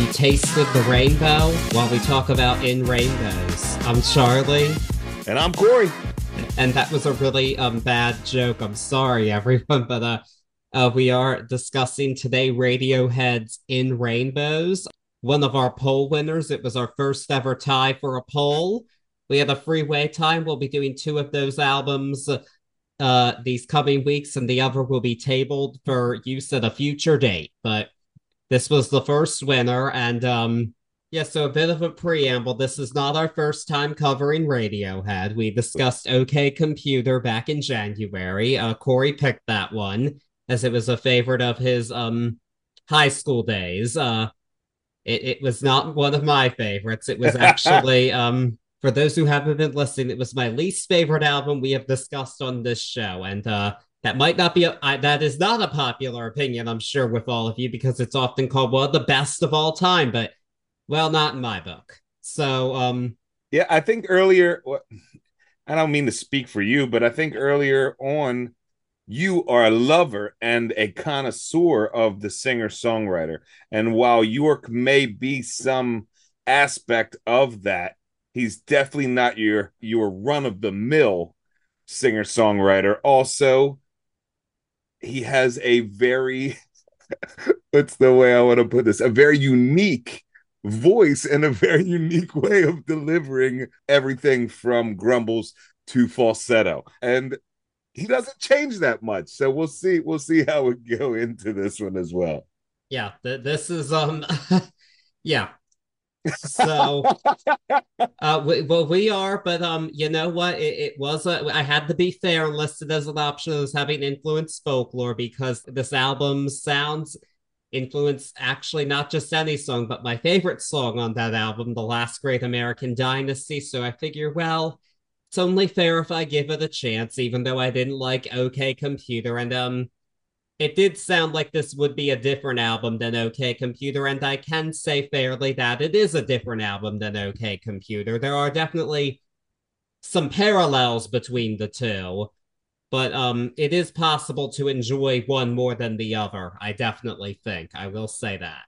you tasted the rainbow while we talk about in rainbows. I'm Charlie. And I'm Corey. And that was a really um bad joke. I'm sorry, everyone, but uh, uh we are discussing today Radiohead's In Rainbows. One of our poll winners. It was our first ever tie for a poll. We had a freeway time. We'll be doing two of those albums uh these coming weeks, and the other will be tabled for use at a future date. But this was the first winner, and um, yeah. So a bit of a preamble. This is not our first time covering Radiohead. We discussed OK Computer back in January. Uh, Corey picked that one as it was a favorite of his um high school days. Uh, it it was not one of my favorites. It was actually um for those who haven't been listening, it was my least favorite album we have discussed on this show, and uh that might not be a, I, that is not a popular opinion, I'm sure, with all of you because it's often called well the best of all time, but well, not in my book. So, um, yeah, I think earlier, I don't mean to speak for you, but I think earlier on, you are a lover and a connoisseur of the singer songwriter. And while Yorke may be some aspect of that, he's definitely not your your run of the mill singer songwriter. Also, he has a very what's the way I want to put this? A very unique voice and a very unique way of delivering everything from grumbles to falsetto. And he doesn't change that much. So we'll see we'll see how we go into this one as well. Yeah, th- this is um yeah, so uh we, well we are but um you know what? It, it was a i had to be fair and listed as an option as having influenced folklore because this album sounds influenced actually not just any song but my favorite song on that album the last great american dynasty. So i figure well it's only fair if i give it a chance even though i didn't like OK Computer. And um it did sound like this would be a different album than OK Computer, and I can say fairly that it is a different album than OK Computer. There are definitely some parallels between the two, but um, it is possible to enjoy one more than the other. I definitely think I will say that.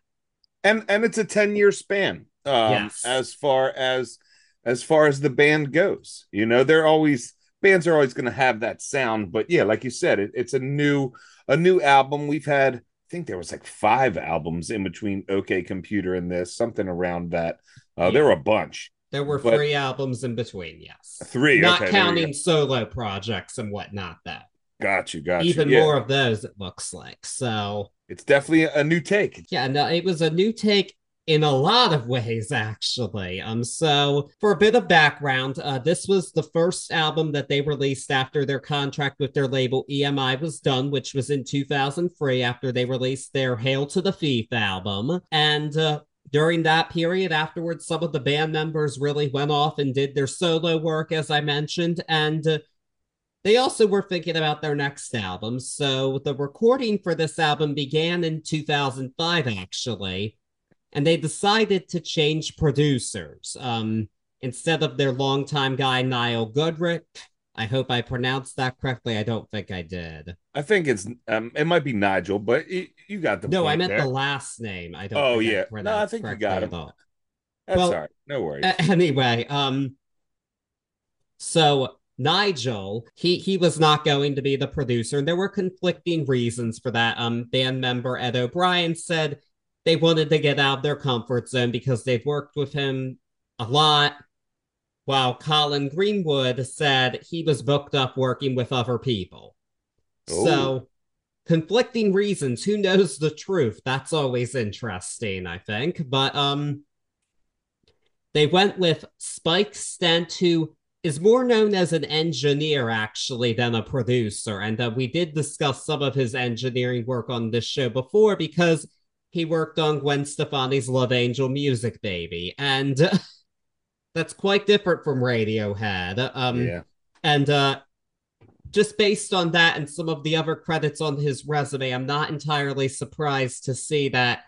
And and it's a ten year span. Um, yes. As far as as far as the band goes, you know, they're always bands are always going to have that sound, but yeah, like you said, it, it's a new a new album. We've had, I think there was like five albums in between OK Computer and this, something around that. Uh, yeah. There were a bunch. There were but three albums in between, yes. Three, not okay, counting solo projects and whatnot. That got you, got Even you. more of those, it looks like. So it's definitely a new take. Yeah, no, it was a new take in a lot of ways actually. Um so for a bit of background uh this was the first album that they released after their contract with their label emi was done which was in 2003 after they released their hail to the thief album. And uh during that period afterwards some of the band members really went off and did their solo work as i mentioned and uh, they also were thinking about their next album. So the recording for this album began in 2005 actually and they decided to change producers. Um, instead of their longtime guy Niall Goodrick, I hope I pronounced that correctly. I don't think I did. I think it's um, it might be Nigel, but you, you got the no. I meant there. the last name. I don't. Oh yeah, I no, I think you got it. That's well, all right. No worries. Anyway, um, so Nigel, he he was not going to be the producer, and there were conflicting reasons for that. Um, band member Ed O'Brien said they wanted to get out of their comfort zone because they've worked with him a lot. While Colin Greenwood said he was booked up working with other people. Oh. So, conflicting reasons. Who knows the truth? That's always interesting, I think. But um, they went with Spike Stent, who is more known as an engineer actually than a producer. And uh, we did discuss some of his engineering work on this show before because he worked on Gwen Stefani's Love Angel Music Baby. And uh, that's quite different from Radiohead. Um, yeah. And uh, just based on that and some of the other credits on his resume, I'm not entirely surprised to see that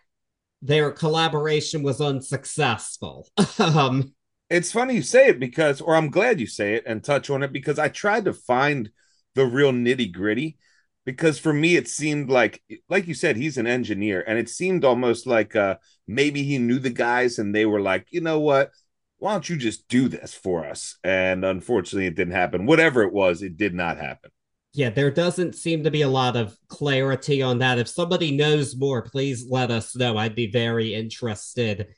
their collaboration was unsuccessful. um, it's funny you say it because, or I'm glad you say it and touch on it because I tried to find the real nitty gritty because for me it seemed like like you said he's an engineer and it seemed almost like uh maybe he knew the guys and they were like you know what? Why don't you just do this for us? And unfortunately it didn't happen. Whatever it was it did not happen. Yeah there doesn't seem to be a lot of clarity on that. If somebody knows more please let us know. I'd be very interested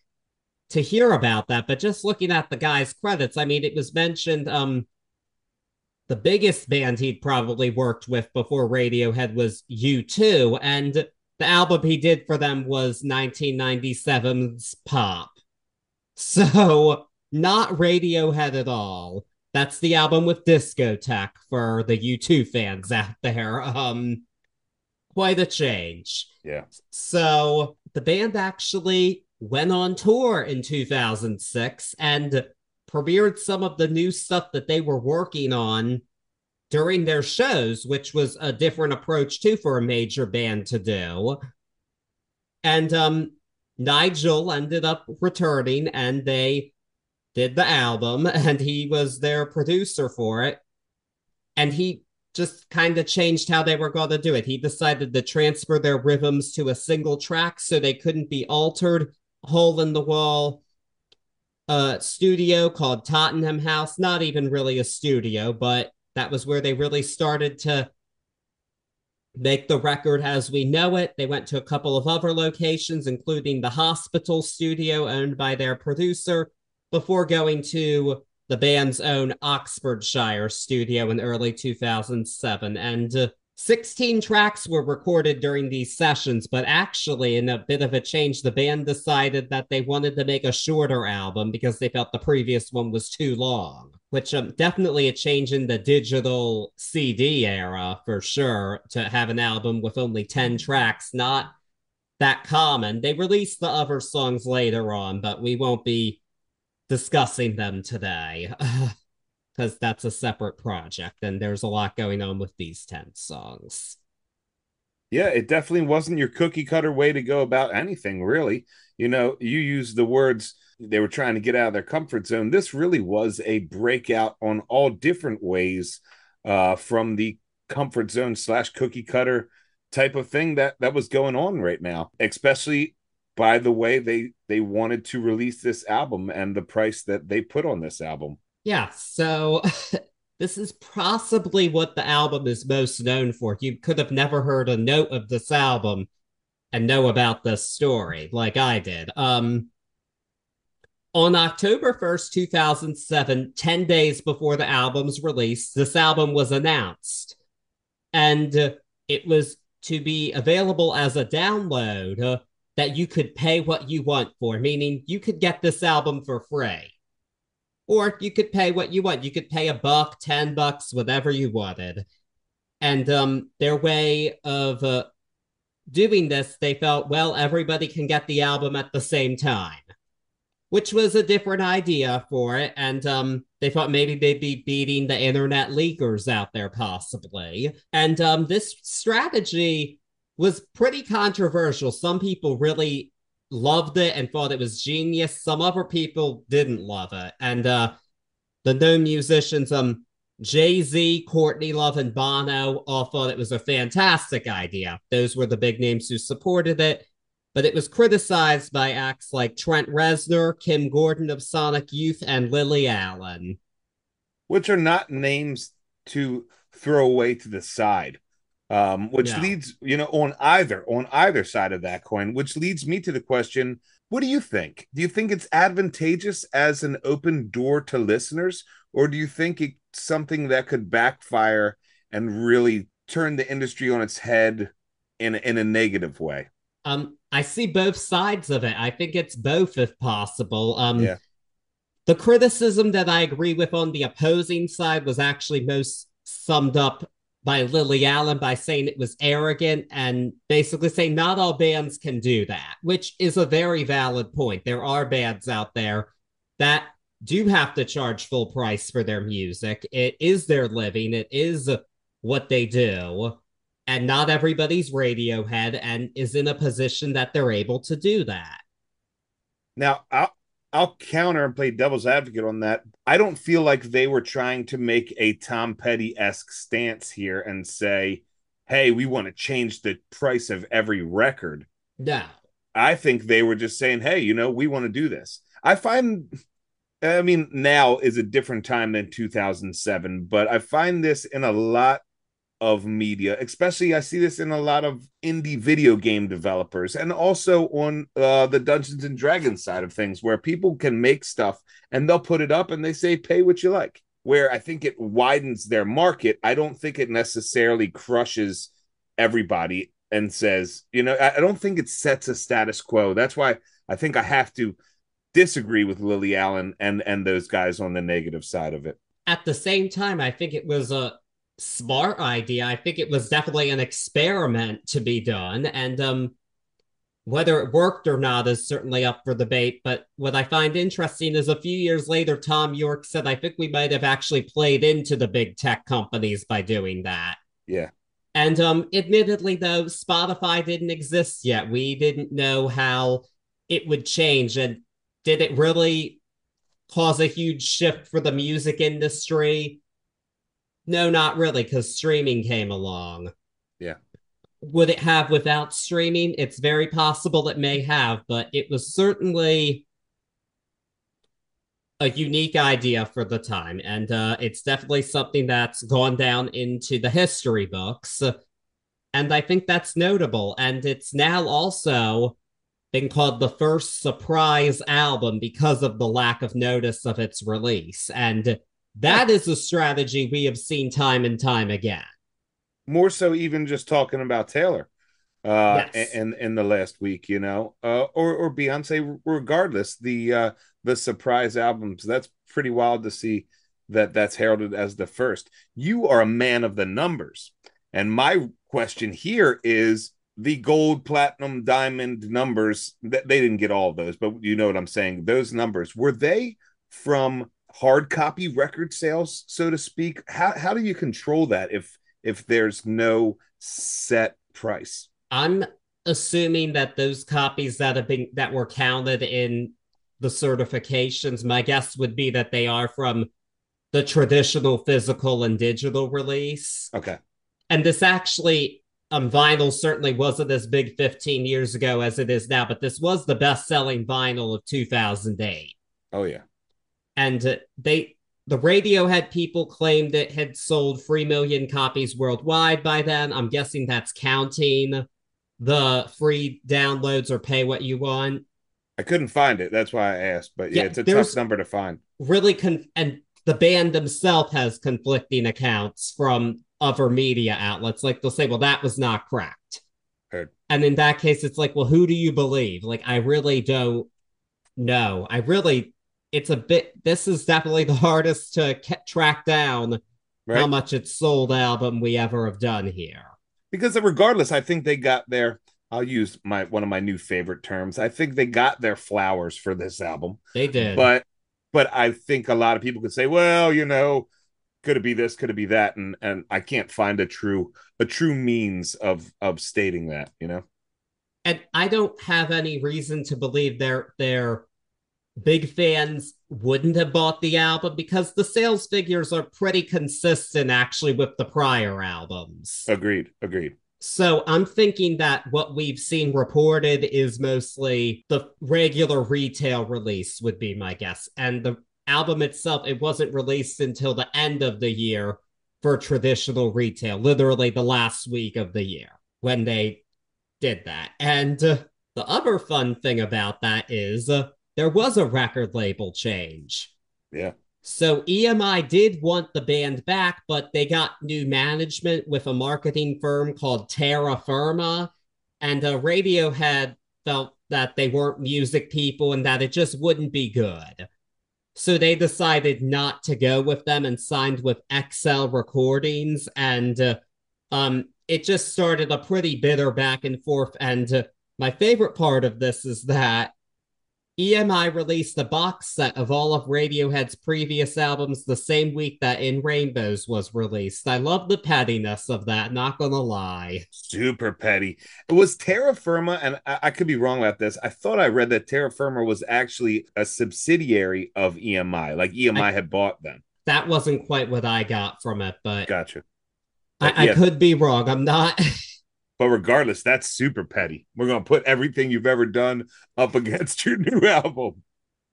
to hear about that. But just looking at the guy's credits i mean it was mentioned um the biggest band he'd probably worked with before Radiohead was U2, and the album he did for them was 1997's Pop. So, not Radiohead at all. That's the album with Discotheque for the U2 fans out there. Um, quite a change. Yeah. So, the band actually went on tour in 2006 and premiered some of the new stuff that they were working on during their shows, which was a different approach too for a major band to do. And um, Nigel ended up returning and they did the album and he was their producer for it. And he just kind of changed how they were going to do it. He decided to transfer their rhythms to a single track so they couldn't be altered. Hole in the wall uh, studio called Tottenham House. Not even really a studio, but that was where they really started to make the record as we know it. They went to a couple of other locations, including the hospital studio owned by their producer, before going to the band's own Oxfordshire studio in early 2007. And uh, 16 tracks were recorded during these sessions, but actually, in a bit of a change, the band decided that they wanted to make a shorter album because they felt the previous one was too long, which um, definitely a change in the digital CD era for sure to have an album with only 10 tracks, not that common. They released the other songs later on, but we won't be discussing them today. because that's a separate project and there's a lot going on with these 10 songs. Yeah, it definitely wasn't your cookie cutter way to go about anything, really. You know, you use the words they were trying to get out of their comfort zone. This really was a breakout on all different ways uh, from the comfort zone slash cookie cutter type of thing that that was going on right now, especially by the way they they wanted to release this album and the price that they put on this album. Yeah, so this is possibly what the album is most known for. You could have never heard a note of this album and know about this story like I did. Um on October 1st, 2007, 10 days before the album's release, this album was announced. And uh, it was to be available as a download uh, that you could pay what you want for, meaning you could get this album for free or you could pay what you want. You could pay a buck, 10 bucks, whatever you wanted. And um, their way of uh, doing this, they felt, well, everybody can get the album at the same time, which was a different idea for it. And um, they thought maybe they'd be beating the internet leakers out there, possibly. And um, this strategy was pretty controversial. Some people really loved it and thought it was genius. Some other people didn't love it. And uh, the known musicians, um, Jay Z, Courtney Love, and Bono all thought it was a fantastic idea. Those were the big names who supported it. But it was criticized by acts like Trent Reznor, Kim Gordon of Sonic Youth, and Lily Allen. Which are not names to throw away to the side um, which yeah. leads you know on either on either side of that coin which leads me to the question what do you think do you think it's advantageous as an open door to listeners or do you think it's something that could backfire and really turn the industry on its head in in a negative way um i see both sides of it i think it's both if possible um yeah. the criticism that i agree with on the opposing side was actually most summed up by Lily Allen by saying it was arrogant and basically saying not all bands can do that, which is a very valid point. There are bands out there that do have to charge full price for their music. It is their living, it is what they do. And not everybody's Radiohead and is in a position that they're able to do that. Now, I'll, I'll counter and play devil's advocate on that. I don't feel like they were trying to make a Tom Petty esque stance here and say, hey, we want to change the price of every record. No. I think they were just saying, hey, you know, we want to do this. I find I mean, now is a different time than 2007, but I find this in a lot of media, especially I see this in a lot of indie video game developers and also on uh, the Dungeons and Dragons side of things, where people can make stuff and they'll put it up and they say, pay what you like. Where I think it widens their market, I don't think it necessarily crushes everybody and says, you know, I, I don't think it sets a status quo. That's why I think I have to disagree with Lily Allen and and those guys on the negative side of it. At the same time, I think it was a smart idea. I think it was definitely an experiment to be done, and um, whether it worked or not is certainly up for debate. But what I find interesting is a few years later, Thom Yorke said, "I think we might have actually played into the big tech companies by doing that." Yeah. And um, admittedly, though, Spotify didn't exist yet. We didn't know how it would change, and did it really cause a huge shift for the music industry? No, not really, because streaming came along. Yeah. Would it have without streaming? It's very possible it may have, but it was certainly a unique idea for the time. And uh, it's definitely something that's gone down into the history books. And I think that's notable. And it's now also been called the first surprise album because of the lack of notice of its release. And that is a strategy we have seen time and time again. More so, even just talking about Taylor uh yes. in in the last week you know uh or or beyonce regardless the uh the surprise albums that's pretty wild to see that that's heralded as the first you are a man of the numbers and my question here is the gold, platinum, diamond numbers, that they didn't get all of those, but you know what I'm saying. Those numbers were they from hard copy record sales, so to speak? How how do you control that if if there's no set price? I'm assuming that those copies that have been that were counted in the certifications, my guess would be that they are from the traditional physical and digital release. Okay. And this actually um, vinyl certainly wasn't as big 15 years ago as it is now, but this was the best selling vinyl of 2008. Oh, yeah. And they, the Radiohead people claimed it had sold 3 million copies worldwide by then. I'm guessing that's counting the free downloads or pay what you want. I couldn't find it. That's why I asked. But yeah, yeah it's a tough number to find. Really, con- and the band themselves has conflicting accounts from other media outlets. Like they'll say, well, that was not correct. Heard. And in that case, it's like, well, who do you believe? Like, I really don't know. I really, it's a bit, this is definitely the hardest to track down right. how much it's sold album we ever have done here. Because regardless, I think they got their, I'll use my one of my new favorite terms. I think they got their flowers for this album. They did. But but I think a lot of people could say, well, you know, could it be this could it be that and and i can't find a true a true means of of stating that you know and i don't have any reason to believe their their big fans wouldn't have bought the album because the sales figures are pretty consistent actually with the prior albums. Agreed agreed. So i'm thinking that what we've seen reported is mostly the regular retail release would be my guess. And the album itself, it wasn't released until the end of the year for traditional retail, literally the last week of the year when they did that. And uh, the other fun thing about that is uh, there was a record label change. Yeah. So EMI did want the band back, but they got new management with a marketing firm called Terra Firma. And uh, Radiohead felt that they weren't music people and that it just wouldn't be good. So they decided not to go with them and signed with XL Recordings. And uh, um, it just started a pretty bitter back and forth. And uh, my favorite part of this is that EMI released a box set of all of Radiohead's previous albums the same week that In Rainbows was released. I love the pettiness of that, not gonna lie. Super petty. It was Terra Firma, and I, I could be wrong about this. I thought I read that Terra Firma was actually a subsidiary of EMI, like EMI I, had bought them. That wasn't quite what I got from it, but gotcha. I, yeah. I could be wrong. I'm not. but regardless, that's super petty. We're gonna put everything you've ever done up against your new album.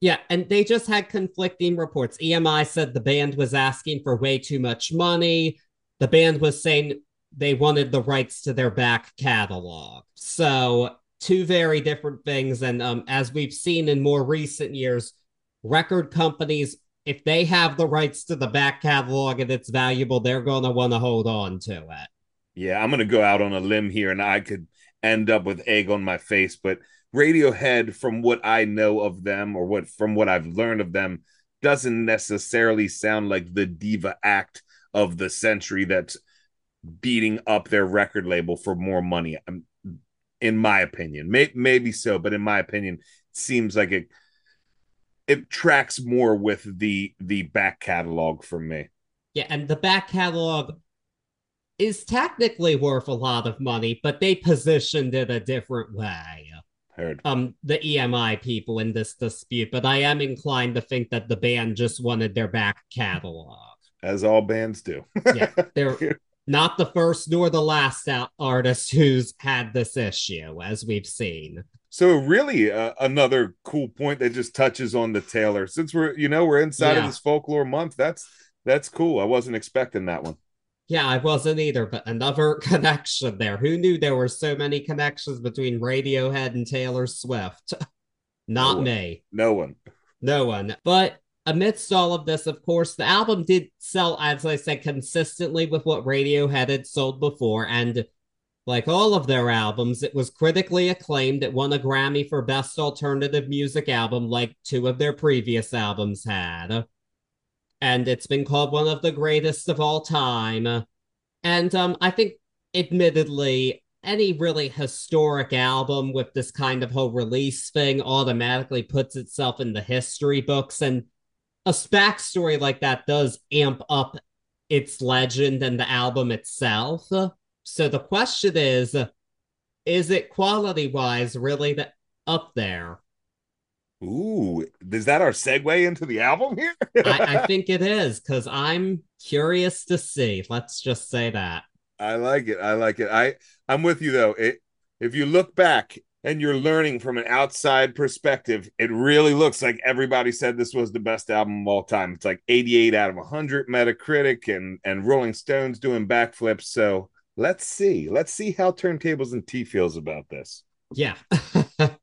Yeah, and they just had conflicting reports. EMI said the band was asking for way too much money. The band was saying they wanted the rights to their back catalog. So, two very different things. And um, as we've seen in more recent years, record companies, if they have the rights to the back catalog and it's valuable, they're going to want to hold on to it. Yeah, I'm going to go out on a limb here and I could end up with egg on my face, but Radiohead, from what I know of them or what from what I've learned of them, doesn't necessarily sound like the diva act of the century that's beating up their record label for more money. In my opinion, May, maybe so, but in my opinion, it seems like it it tracks more with the the back catalog for me. Yeah, and the back catalog is technically worth a lot of money, but they positioned it a different way. Heard. Um, the EMI people in this dispute, but I am inclined to think that the band just wanted their back catalog, as all bands do. yeah, they're not the first nor the last artist who's had this issue, as we've seen. So really, uh, another cool point that just touches on the Taylor. Since we're you know we're inside yeah. of this folklore month, that's that's cool. I wasn't expecting that one. Yeah, I wasn't either, but another connection there. Who knew there were so many connections between Radiohead and Taylor Swift? Not no me. No one. No one. But amidst all of this, of course, the album did sell, as I said, consistently with what Radiohead had sold before. And like all of their albums, it was critically acclaimed. It won a Grammy for Best Alternative Music Album, like two of their previous albums had and it's been called one of the greatest of all time. And um, I think, admittedly, any really historic album with this kind of whole release thing automatically puts itself in the history books. And a backstory like that does amp up its legend and the album itself. So the question is, is it quality wise really up there? Ooh, is that our segue into the album here? I, I think it is because I'm curious to see. Let's just say that. I like it. I like it. I I'm with you though. It if you look back and you're learning from an outside perspective, it really looks like everybody said this was the best album of all time. It's like 88 out of 100 Metacritic and and Rolling Stones doing backflips. So let's see. Let's see how Turntables and Tea feels about this. Yeah.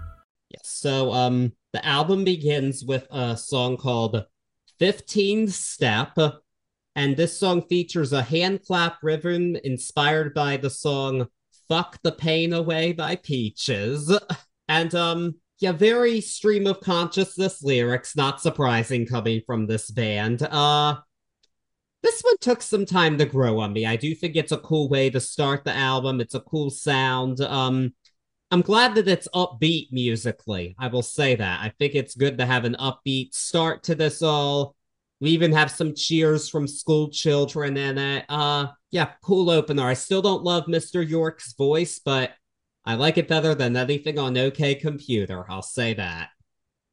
So um the album begins with a song called 15th Step. And this song features a hand clap rhythm inspired by the song Fuck the Pain Away by Peaches. And um yeah, very stream of consciousness lyrics, not surprising coming from this band. Uh this one took some time to grow on me. I do think it's a cool way to start the album. It's a cool sound. Um I'm glad that it's upbeat musically. I will say that. I think it's good to have an upbeat start to this all. We even have some cheers from school children in it. Uh yeah, cool opener. I still don't love Mr. Yorke's voice, but I like it better than anything on OK Computer. I'll say that.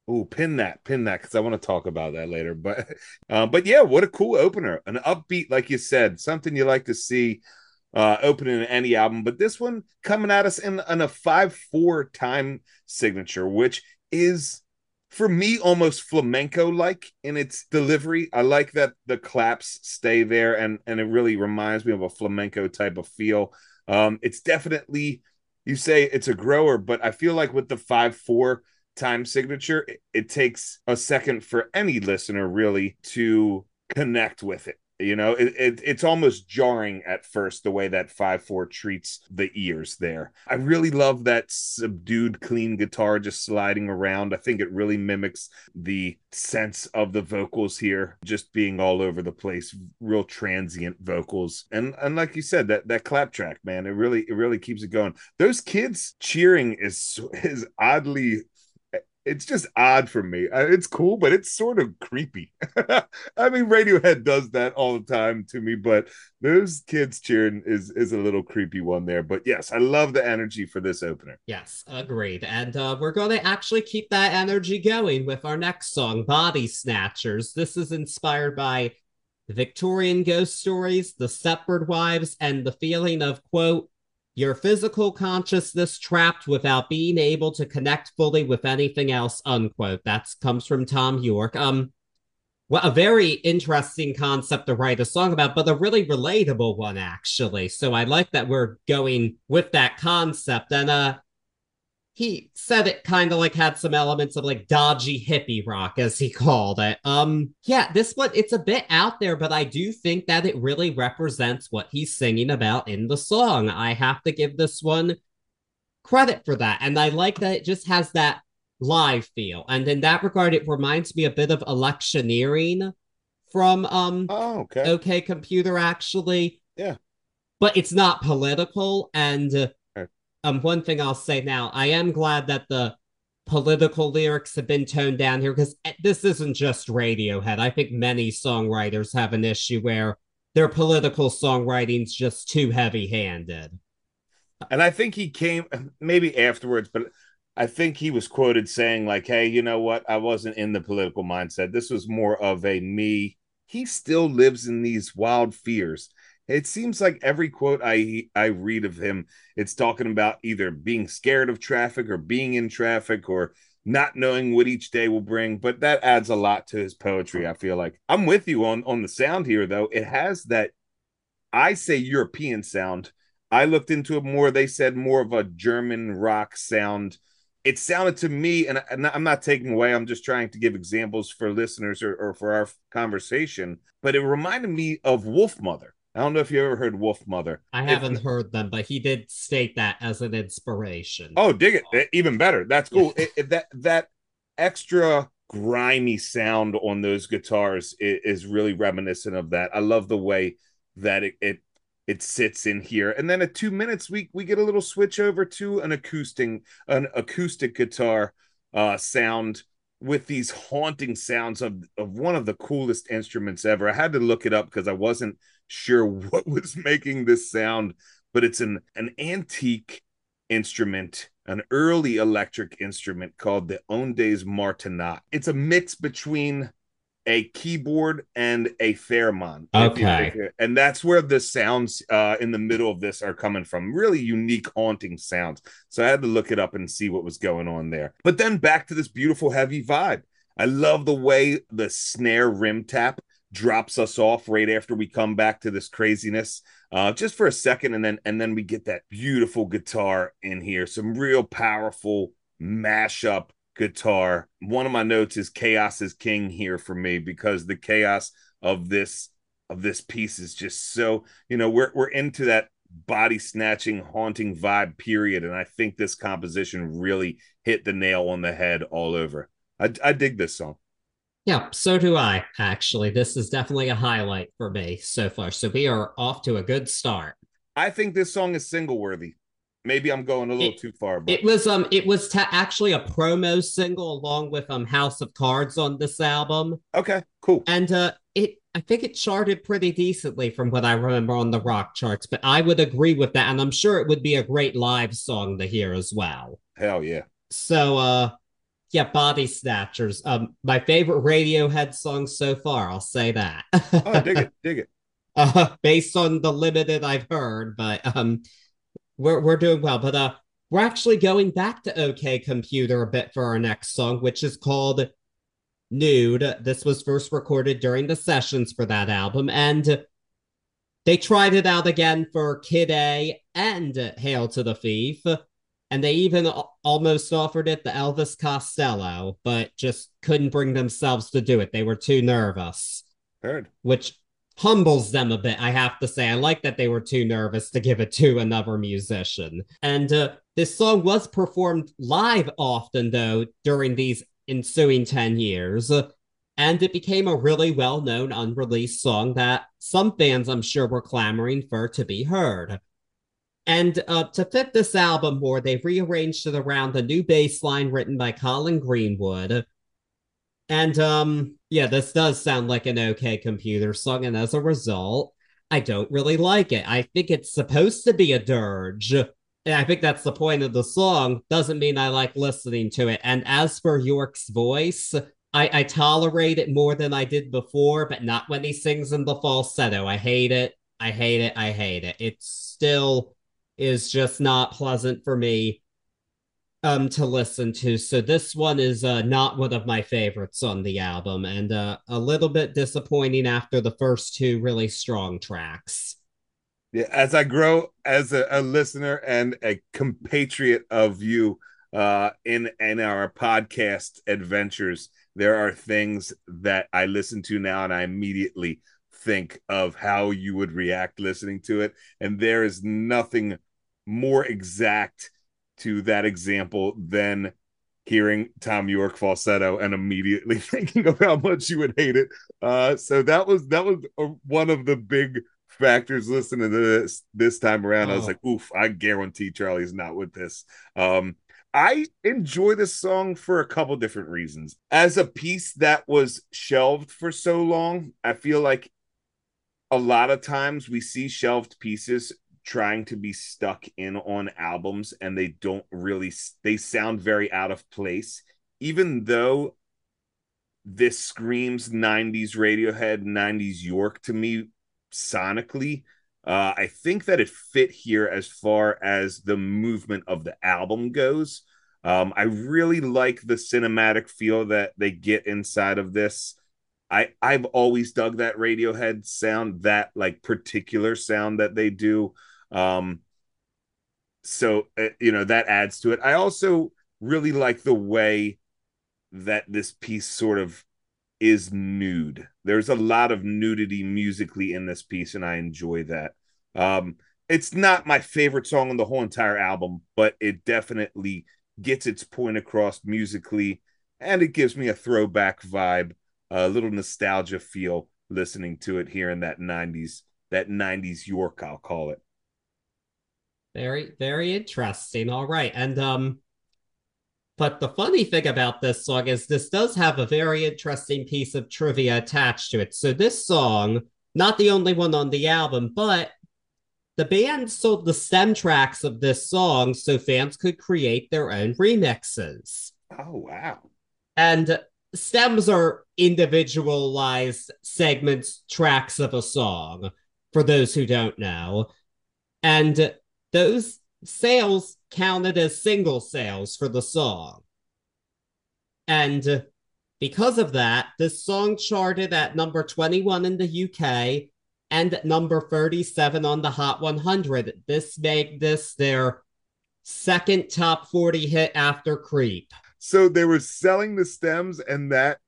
Oh, pin that, pin that, because I want to talk about that later. But, uh, but yeah, what a cool opener! An upbeat, like you said, something you like to see uh, opening any album, but this one coming at us in, in a 5 4 time signature, which is for me almost flamenco like in its delivery. I like that the claps stay there and, and it really reminds me of a flamenco type of feel. Um, it's definitely, you say it's a grower, but I feel like with the 5 4 time signature, it, it takes a second for any listener really to connect with it You know, it, it, it's almost jarring at first the way that 5 4 treats the ears there. I really love that subdued, clean guitar just sliding around. I think it really mimics the sense of the vocals here, just being all over the place, real transient vocals. And and like you said, that that clap track, man, it really it really keeps it going. Those kids cheering is is oddly it's just odd for me. Uh, it's cool, but it's sort of creepy. I mean, Radiohead does that all the time to me, but those kids cheering is is a little creepy one there. But yes, I love the energy for this opener. Yes, agreed. And uh, we're going to actually keep that energy going with our next song, Body Snatchers. This is inspired by Victorian ghost stories, the Stepford Wives, and the feeling of quote your physical consciousness trapped without being able to connect fully with anything else unquote that comes from thom yorke um well, a very interesting concept to write a song about, but a really relatable one, actually. So I like that we're going with that concept. And uh, he said it kind of like had some elements of like dodgy hippie rock as he called it. Um yeah this one it's a bit out there but i do think that it really represents what he's singing about in the song. I have to give this one credit for that and i like that it just has that live feel. And in that regard it reminds me a bit of electioneering from um oh okay. Okay computer actually. Yeah. But it's not political and uh, um, one thing I'll say now, I am glad that the political lyrics have been toned down here because eh, this isn't just Radiohead. I think many songwriters have an issue where their political songwriting's just too heavy-handed. And I think he came maybe afterwards, but I think he was quoted saying like, "Hey, you know what? I wasn't in the political mindset. This was more of a me." He still lives in these wild fears it seems like every quote I I read of him, it's talking about either being scared of traffic or being in traffic or not knowing what each day will bring. But that adds a lot to his poetry. I feel like I'm with you on on the sound here, though. It has that I say European sound. I looked into it more. They said more of a German rock sound. It sounded to me, and I'm not taking away. I'm just trying to give examples for listeners or, or for our conversation. But it reminded me of Wolfmother I don't know if you ever heard Wolfmother. I haven't if, heard them, but he did state that as an inspiration. Oh, dig it! Oh. Even better. That's cool. it, it, eh, eh, that that extra grimy sound on those guitars is, is, really reminiscent of that. I love the way that it, it it sits in here. And then at two minutes, we we get a little switch over to an acoustic an acoustic guitar uh, sound with these haunting sounds of of one of the coolest instruments ever. I had to look it up because I wasn't sure what was making this sound, but it's an an antique instrument, an early electric instrument called the Ondes Martenot. It's a mix between a keyboard and a theremin. Okay. And that's where the sounds uh, in the middle of this are coming from. Really unique, haunting sounds. So I had to look it up and see what was going on there. But then back to this beautiful, heavy vibe. I love the way the snare rim tap drops us off right after we come back to this craziness uh just for a second and then and then we get that beautiful guitar in here some real powerful mashup guitar one of my notes is chaos is king here for me because the chaos of this of this piece is just so you know we're we're into that body snatching haunting vibe period and i think this composition really hit the nail on the head all over i, I dig this song yeah, so do I, actually. This is definitely a highlight for me so far. So we are off to a good start. I think this song is single worthy. Maybe I'm going a little it, too far. But... It was um it was ta- actually a promo single along with um House of Cards on this album. Okay, cool. And uh it I think it charted pretty decently from what I remember on the rock charts, but I would agree with that and I'm sure it would be a great live song to hear as well. Hell yeah. So uh yeah, Body Snatchers. Um, my favorite Radiohead song so far. I'll say that. oh, dig it, dig it. Uh, based on the limited I've heard, but um, we're we're doing well. But uh, we're actually going back to OK Computer a bit for our next song, which is called Nude. This was first recorded during the sessions for that album, and they tried it out again for Kid A and Hail to the Thief and they even almost offered it to Elvis Costello, but just couldn't bring themselves to do it. They were too nervous. Heard. Which humbles them a bit, I have to say. I like that they were too nervous to give it to another musician. And uh, this song was performed live often, though, during these ensuing 10 years. And it became a really well known unreleased song that some fans, I'm sure, were clamoring for to be heard. And uh, to fit this album more, they've rearranged it around a new bass line written by Colin Greenwood. And um, yeah, this does sound like an okay computer song, and as a result, I don't really like it. I think it's supposed to be a dirge. And I think that's the point of the song. Doesn't mean I like listening to it. And as for Yorke's voice, I, I tolerate it more than I did before, but not when he sings in the falsetto. I hate it. I hate it. I hate it. It still is just not pleasant for me um to listen to. So this one is uh, not one of my favorites on the album and uh, a little bit disappointing after the first two really strong tracks. Yeah, as I grow as a, a listener and a compatriot of you uh in in our podcast adventures, there are things that I listen to now and I immediately think of how you would react listening to it and there is nothing more exact to that example than hearing Thom Yorke falsetto and immediately thinking of how much you would hate it. Uh, so that was that was a, one of the big factors listening to this this time around. Oh. I was oh. like, oof, I guarantee Charlie's not with this. Um, I enjoy this song for a couple different reasons. As a piece that was shelved for so long, I feel like a lot of times we see shelved pieces trying to be stuck in on albums and they don't really they sound very out of place. Even though this screams 90s radiohead 90s yorke to me sonically uh, i think that it fit here as far as the movement of the album goes. Um, i really like the cinematic feel that they get inside of this. I i've always dug that radiohead sound that like particular sound that they do um, so uh, you know that adds to it. I also really like the way that this piece sort of is nude. There's a lot of nudity musically in this piece, and I enjoy that. Um, it's not my favorite song on the whole entire album, but it definitely gets its point across musically, and it gives me a throwback vibe, a little nostalgia feel listening to it here in that 90s, that 90s Yorke, I'll call it. Very, very interesting. All right. And um but the funny thing about this song is this does have a very interesting piece of trivia attached to it. So this song, not the only one on the album, but the band sold the stem tracks of this song so fans could create their own remixes. Oh wow. And stems are individualized segments tracks of a song for those who don't know. And those sales counted as single sales for the song. And because of that, this song charted at number 21 in the UK and number 37 on the Hot 100. This made this their second top 40 hit after Creep. So they were selling the stems and that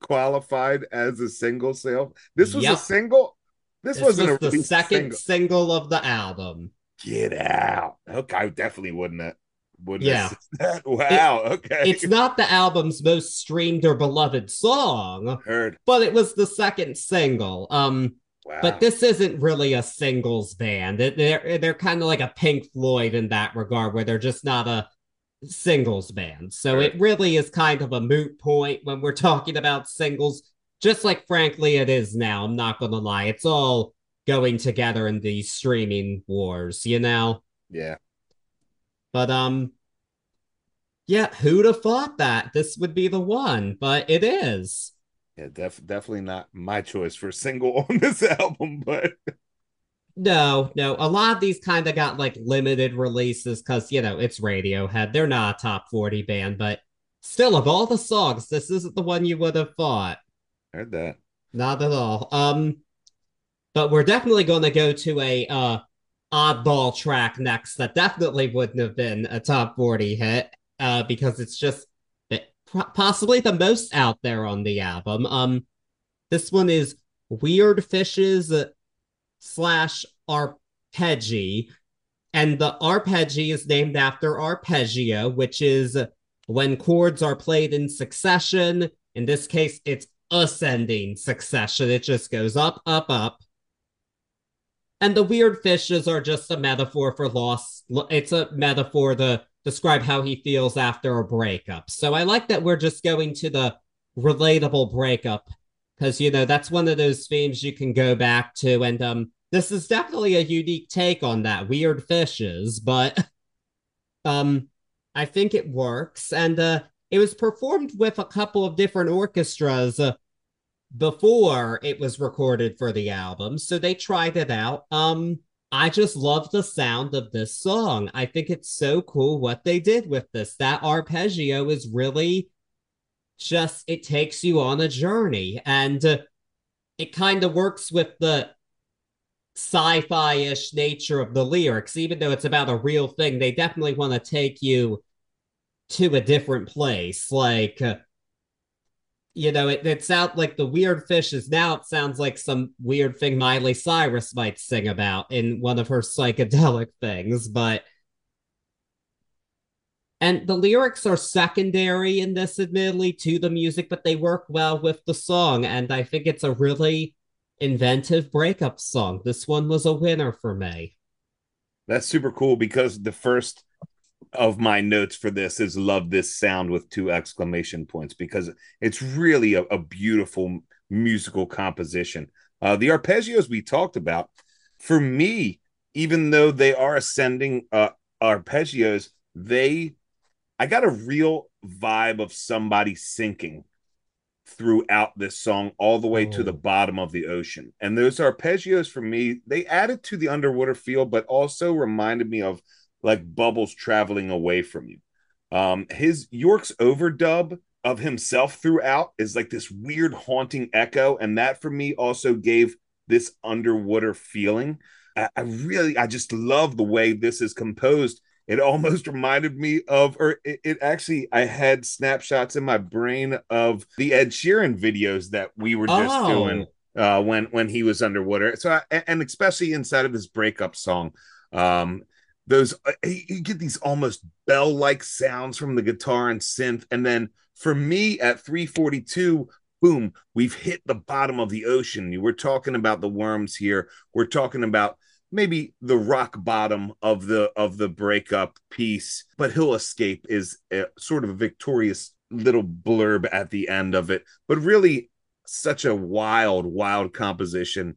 qualified as a single sale. This was yep. a single. This, this wasn't was the second single. single of the album. Get out. Okay, I definitely wouldn't have. Wouldn't yeah. Have wow. It, okay. It's not the album's most streamed or beloved song. Heard. But it was the second single. Um wow. but this isn't really a singles band. They're they're kind of like a Pink Floyd in that regard, where they're just not a singles band. So it really is kind of a moot point when we're talking about singles, just like frankly it is now. I'm not gonna lie. It's all going together in these streaming wars, you know? Yeah. But um yeah, who'd have thought that this would be the one? But it is. Yeah, def- definitely not my choice for single on this album, but no, no. A lot of these kind of got like limited releases because you know it's Radiohead. They're not a top 40 band, but still of all the songs, this isn't the one you would have thought. Heard that. Not at all. Um but we're definitely going to go to a uh, oddball track next that definitely wouldn't have been a top 40 hit uh, because it's just possibly the most out there on the album. Um, this one is Weird Fishes slash Arpeggi. And the arpeggi is named after arpeggio, which is when chords are played in succession. In this case, it's ascending succession. It just goes up, up, up. And the weird fishes are just a metaphor for loss. It's a metaphor to describe how he feels after a breakup. So I like that we're just going to the relatable breakup because you know that's one of those themes you can go back to and um this is definitely a unique take on that weird fishes but um i think it works and uh it was performed with a couple of different orchestras uh, before it was recorded for the album so they tried it out. Um i just love the sound of this song. I think it's so cool what they did with this. That arpeggio is really just it takes you on a journey and uh, it kind of works with the sci-fi-ish nature of the lyrics. Even though it's about a real thing they definitely want to take you to a different place. Like uh, you know it, it sounds like the weird fishes now it sounds like some weird thing miley cyrus might sing about in one of her psychedelic things but and the lyrics are secondary in this, admittedly, to the music, but they work well with the song. And I think it's a really inventive breakup song. This one was a winner for me. That's super cool because the first of my notes for this is love this sound with two exclamation points because it's really a, a beautiful musical composition. Uh, the arpeggios we talked about, for me, even though they are ascending uh, arpeggios, they I got a real vibe of somebody sinking throughout this song all the way oh. to the oh. bottom of the ocean. And those arpeggios for me, they added to the underwater feel, but also reminded me of like bubbles traveling away from you. Um, his Yorke's overdub of himself throughout is like this weird haunting echo, and that for me also gave this underwater feeling. I, I really, I just love the way this is composed it almost reminded me of, or it, it, actually, I had snapshots in my brain of the Ed Sheeran videos that we were just oh. doing uh, when when he was underwater. So, I, and especially inside of his breakup song, um, those uh, you get these almost bell like sounds from the guitar and synth, and then for me at 342 boom, we've hit the bottom of the ocean. We're talking about the worms here. We're talking about maybe the rock bottom of the of the breakup piece but he'll escape is a, sort of a victorious little blurb at the end of it but really such a wild wild composition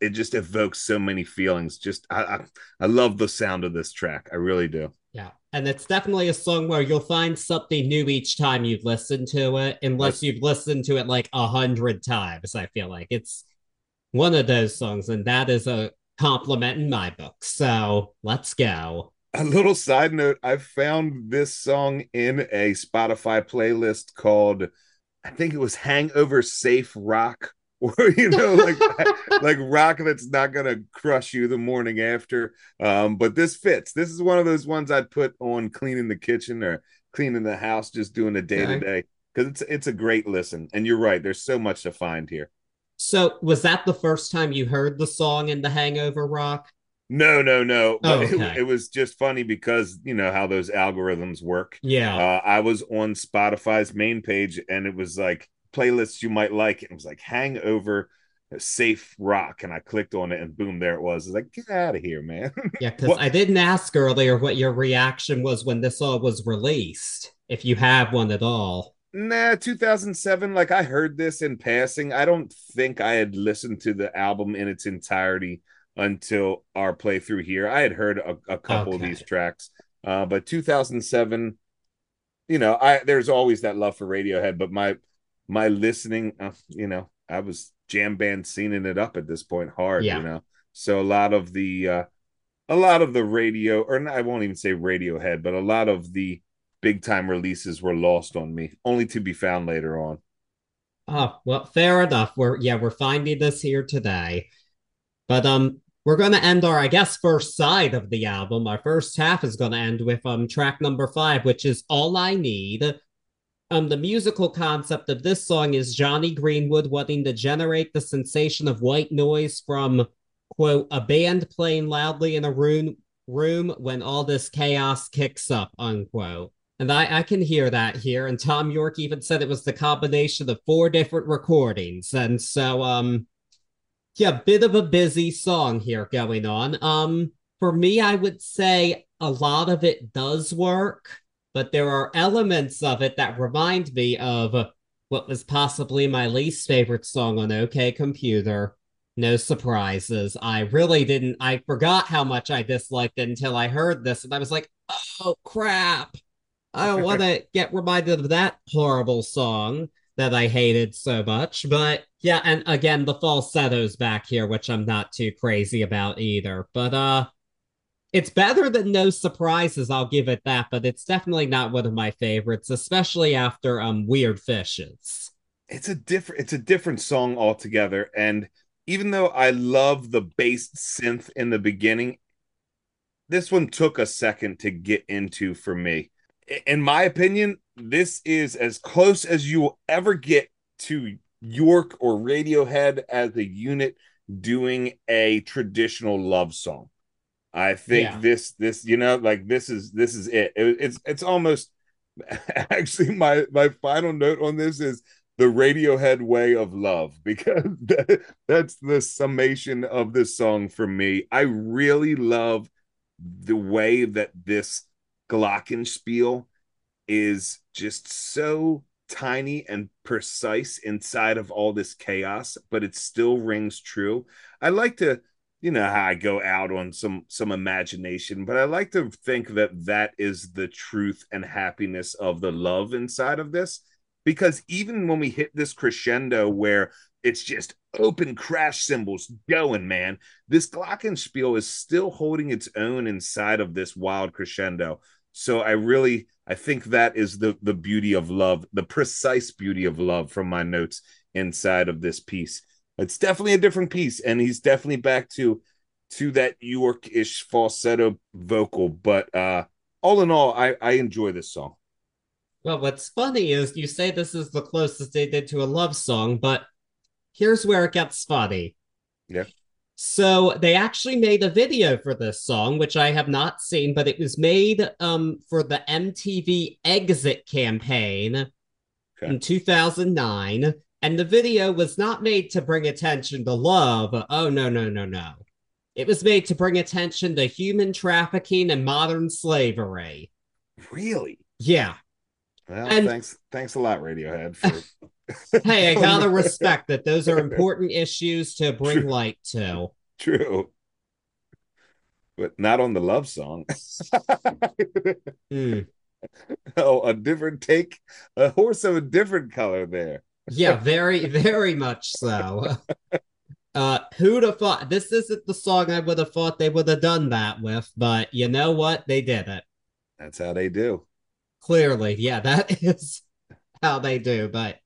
it just evokes so many feelings just I, I, I love the sound of this track i really do yeah and it's definitely a song where you'll find something new each time you listen to it unless you've listened to it like a hundred times i feel like it's one of those songs and that is a compliment in my book. So let's go. A little side note I found this song in a Spotify playlist called, I think it was Hangover Safe Rock. Or you know, like like rock that's not gonna crush you the morning after. Um, but this fits. This is one of those ones I'd put on cleaning the kitchen or cleaning the house, just doing a day to day because it's it's a great listen. And you're right, there's so much to find here. So was that the first time you heard the song in the Hangover Rock? No, no, no. Oh, okay. it, it, was just funny because you know how those algorithms work. Yeah. Uh, I was on Spotify's main page and it was like playlists you might like. It was like Hangover Safe Rock. And I clicked on it and boom, there it was. It's like, get out of here, man. yeah, because I didn't ask earlier what your reaction was when this all was released, if you have one at all. Nah, 2007. Like I heard this in passing. I don't think I had listened to the album in its entirety until our playthrough here. I had heard a, a couple okay. of these tracks, uh, but 2007. You know, I there's always that love for Radiohead, but my my listening, uh, you know, I was jam band scening it up at this point hard. Yeah. You know, so a lot of the uh, a lot of the radio, or I won't even say Radiohead, but a lot of the big time releases were lost on me, only to be found later on. Oh, well, fair enough. We're yeah, we're finding this here today. But um we're gonna end our, I guess, first side of the album. Our first half is gonna end with um track number five, which is All I Need. Um, the musical concept of this song is Jonny Greenwood wanting to generate the sensation of white noise from quote a band playing loudly in a room room when all this chaos kicks up unquote. And I, I can hear that here. And Thom Yorke even said it was the combination of four different recordings. And so um yeah, bit of a busy song here going on. Um for me, I would say a lot of it does work but there are elements of it that remind me of what was possibly my least favorite song on OK Computer. No surprises. I really didn't. I forgot how much I disliked it until I heard this, and I was like, oh crap. I don't want to get reminded of that horrible song that I hated so much. But yeah, and again, the falsetto's back here, which I'm not too crazy about either. But uh it's better than no surprises i'll give it that but it's definitely not one of my favorites especially after um weird fishes. It's a different it's a different song altogether and even though i love the bass synth in the beginning this one took a second to get into for me. In my opinion this is as close as you will ever get to yorke or radiohead as a unit doing a traditional love song I think yeah. this this you know like this is this is it. it. It's it's almost actually my my final note on this is the Radiohead way of love because that, that's the summation of this song for me. I really love the way that this glockenspiel is just so tiny and precise inside of all this chaos, but it still rings true. I like to you know how I go out on some some imagination, but I like to think that that is the truth and happiness of the love inside of this. Because even when we hit this crescendo where it's just open crash cymbals going, man, this Glockenspiel is still holding its own inside of this wild crescendo. So I really I think that is the the beauty of love, the precise beauty of love from my notes inside of this piece it's definitely a different piece, and he's definitely back to to that Yorke-ish falsetto vocal. But uh all in all, I I enjoy this song. Well, what's funny is you say this is the closest they did to a love song, but here's where it gets funny. Yeah. So they actually made a video for this song, which I have not seen, but it was made um, for the MTV Exit campaign okay. in 2009. And the video was not made to bring attention to love. Oh, no, no, no, no. It was made to bring attention to human trafficking and modern slavery. Really? Yeah. Well, and, thanks, thanks a lot, Radiohead. For... hey, I gotta respect that. Those are important issues to bring True. light to. True, but not on the love song. mm. Oh, a different take, a horse of a different color there yeah, very, very much so. Uh, who'd have thought this isn't the song I would have thought they would have done that with, but you know what? They did it. That's how they do. Clearly, yeah, that is how they do. But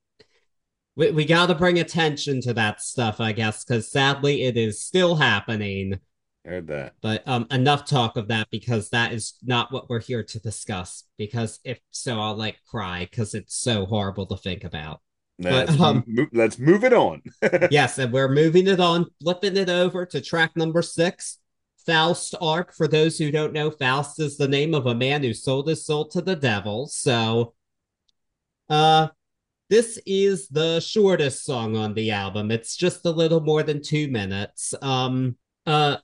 we, we got to bring attention to that stuff, I guess, because sadly it is still happening. Heard that. But um, enough talk of that because that is not what we're here to discuss. Because if so, I'll like cry because it's so horrible to think about. Let's, but, um, move, let's move it on. yes, and we're moving it on, flipping it over to track number six, Faust Arp. For those who don't know, Faust is the name of a man who sold his soul to the devil. So, uh, this is the shortest song on the album. It's just a little more than two minutes. Um, uh,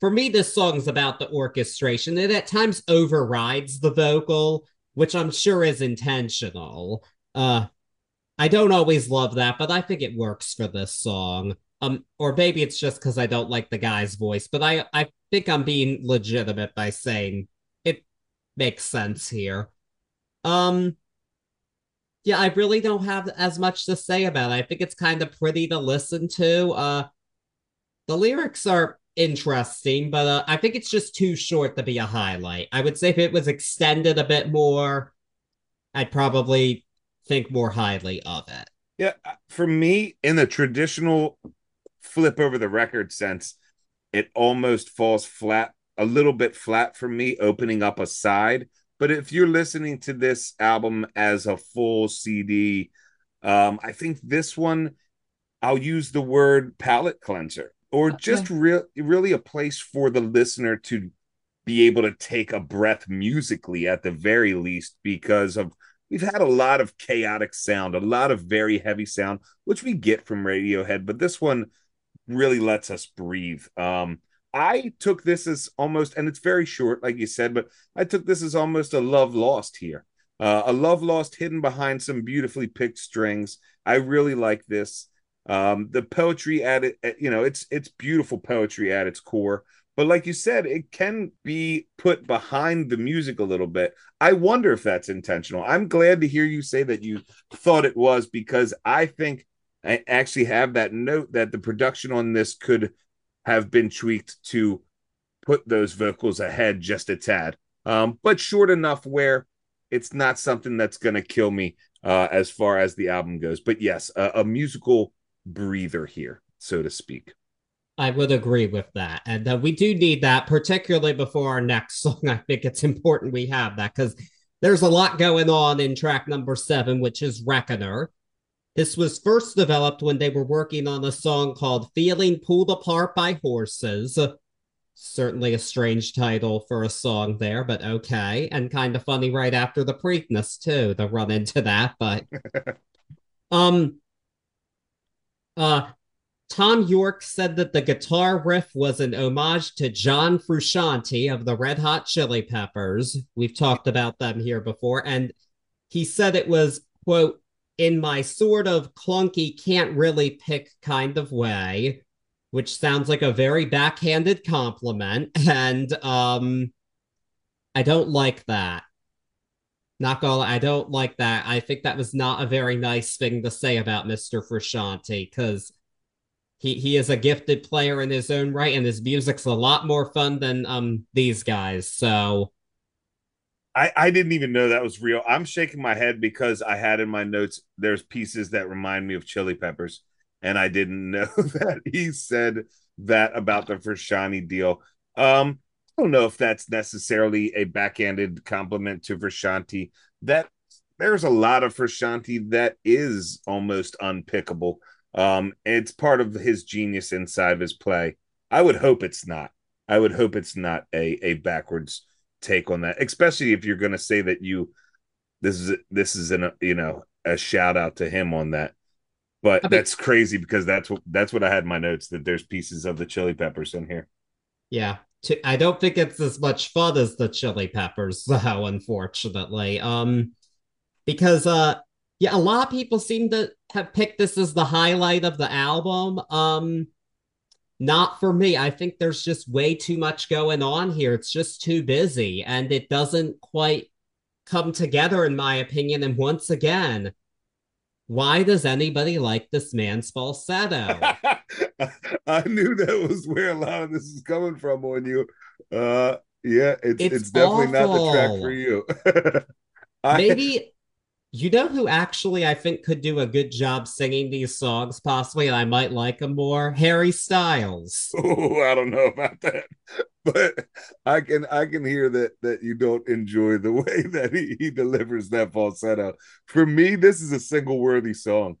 for me, this song's about the orchestration. It at times overrides the vocal, which I'm sure is intentional. Uh, I don't always love that, but I think it works for this song. Um, or maybe it's just because I don't like the guy's voice, but I I think I'm being legitimate by saying it makes sense here. Um, yeah, I really don't have as much to say about it. I think it's kind of pretty to listen to. Uh, the lyrics are interesting, but uh, I think it's just too short to be a highlight. I would say if it was extended a bit more, I'd probably think more highly of it. Yeah, uh, for me, in the traditional flip over the record sense, it almost falls flat, a little bit flat for me, opening up a side But if you're listening to this album as a full CD, um, I think this one, I'll use the word palate cleanser or just real, really a place for the listener to be able to take a breath musically at the very least because of we've had a lot of chaotic sound, a lot of very heavy sound, which we get from Radiohead, but this one really lets us breathe. Um, I took this as almost, and it's very short, like you said, but I took this as almost a love lost here. Uh, a love lost hidden behind some beautifully picked strings. I really like this. Um, the poetry at it, you know, it's it's beautiful poetry at its core. But like you said, it can be put behind the music a little bit. I wonder if that's intentional. I'm glad to hear you say that you thought it was because I think I actually have that note that the production on this could have been tweaked to put those vocals ahead just a tad, um, but short enough where it's not something that's going to kill me uh, as far as the album goes. But yes, a, a musical breather here, so to speak. I would agree with that. And uh, we do need that, particularly before our next song. I think it's important we have that because there's a lot going on in track number seven, which is Reckoner. This was first developed when they were working on a song called Feeling Pulled Apart by Horses. Certainly a strange title for a song there, but okay. And kind of funny right after the Preakness, too, to run into that. But um uh Thom Yorke said that the guitar riff was an homage to John Frusciante of the Red Hot Chili Peppers. We've talked about them here before. And he said it was, quote, in my sort of clunky, can't really pick kind of way, which sounds like a very backhanded compliment. And um, I don't like that. Not gonna, I don't like that. I think that was not a very nice thing to say about Mr. Frusciante because he he is a gifted player in his own right, and his music's a lot more fun than um these guys. So I, I didn't even know that was real. I'm shaking my head because I had in my notes there's pieces that remind me of chili peppers, and I didn't know that he said that about the Frusciante deal. Um, I don't know if that's necessarily a backhanded compliment to Frusciante. That there's a lot of Frusciante that is almost unpickable. Um, it's part of his genius inside of his play. I would hope it's not. I would hope it's not a a backwards take on that, especially if you're going to say that you this is this is an you know a shout out to him on that. But that's crazy because that's what that's what I had in my notes that there's pieces of the chili peppers in here. Yeah, I don't think it's as much fun as the chili peppers, though, unfortunately. Um, because uh, yeah, a lot of people seem to have picked this as the highlight of the album. Um, not for me. I think there's just way too much going on here. It's just too busy and it doesn't quite come together, in my opinion. And once again, why does anybody like this man's falsetto? I knew that was where a lot of this is coming from on you. Uh, yeah, it's it's, it's definitely not the track for you. I, Maybe you know who actually I think could do a good job singing these songs, possibly, and I might like him more? Harry Styles. Oh, I don't know about that, but I can I can hear that that you don't enjoy the way that he, he delivers that falsetto. For me, this is a single worthy song.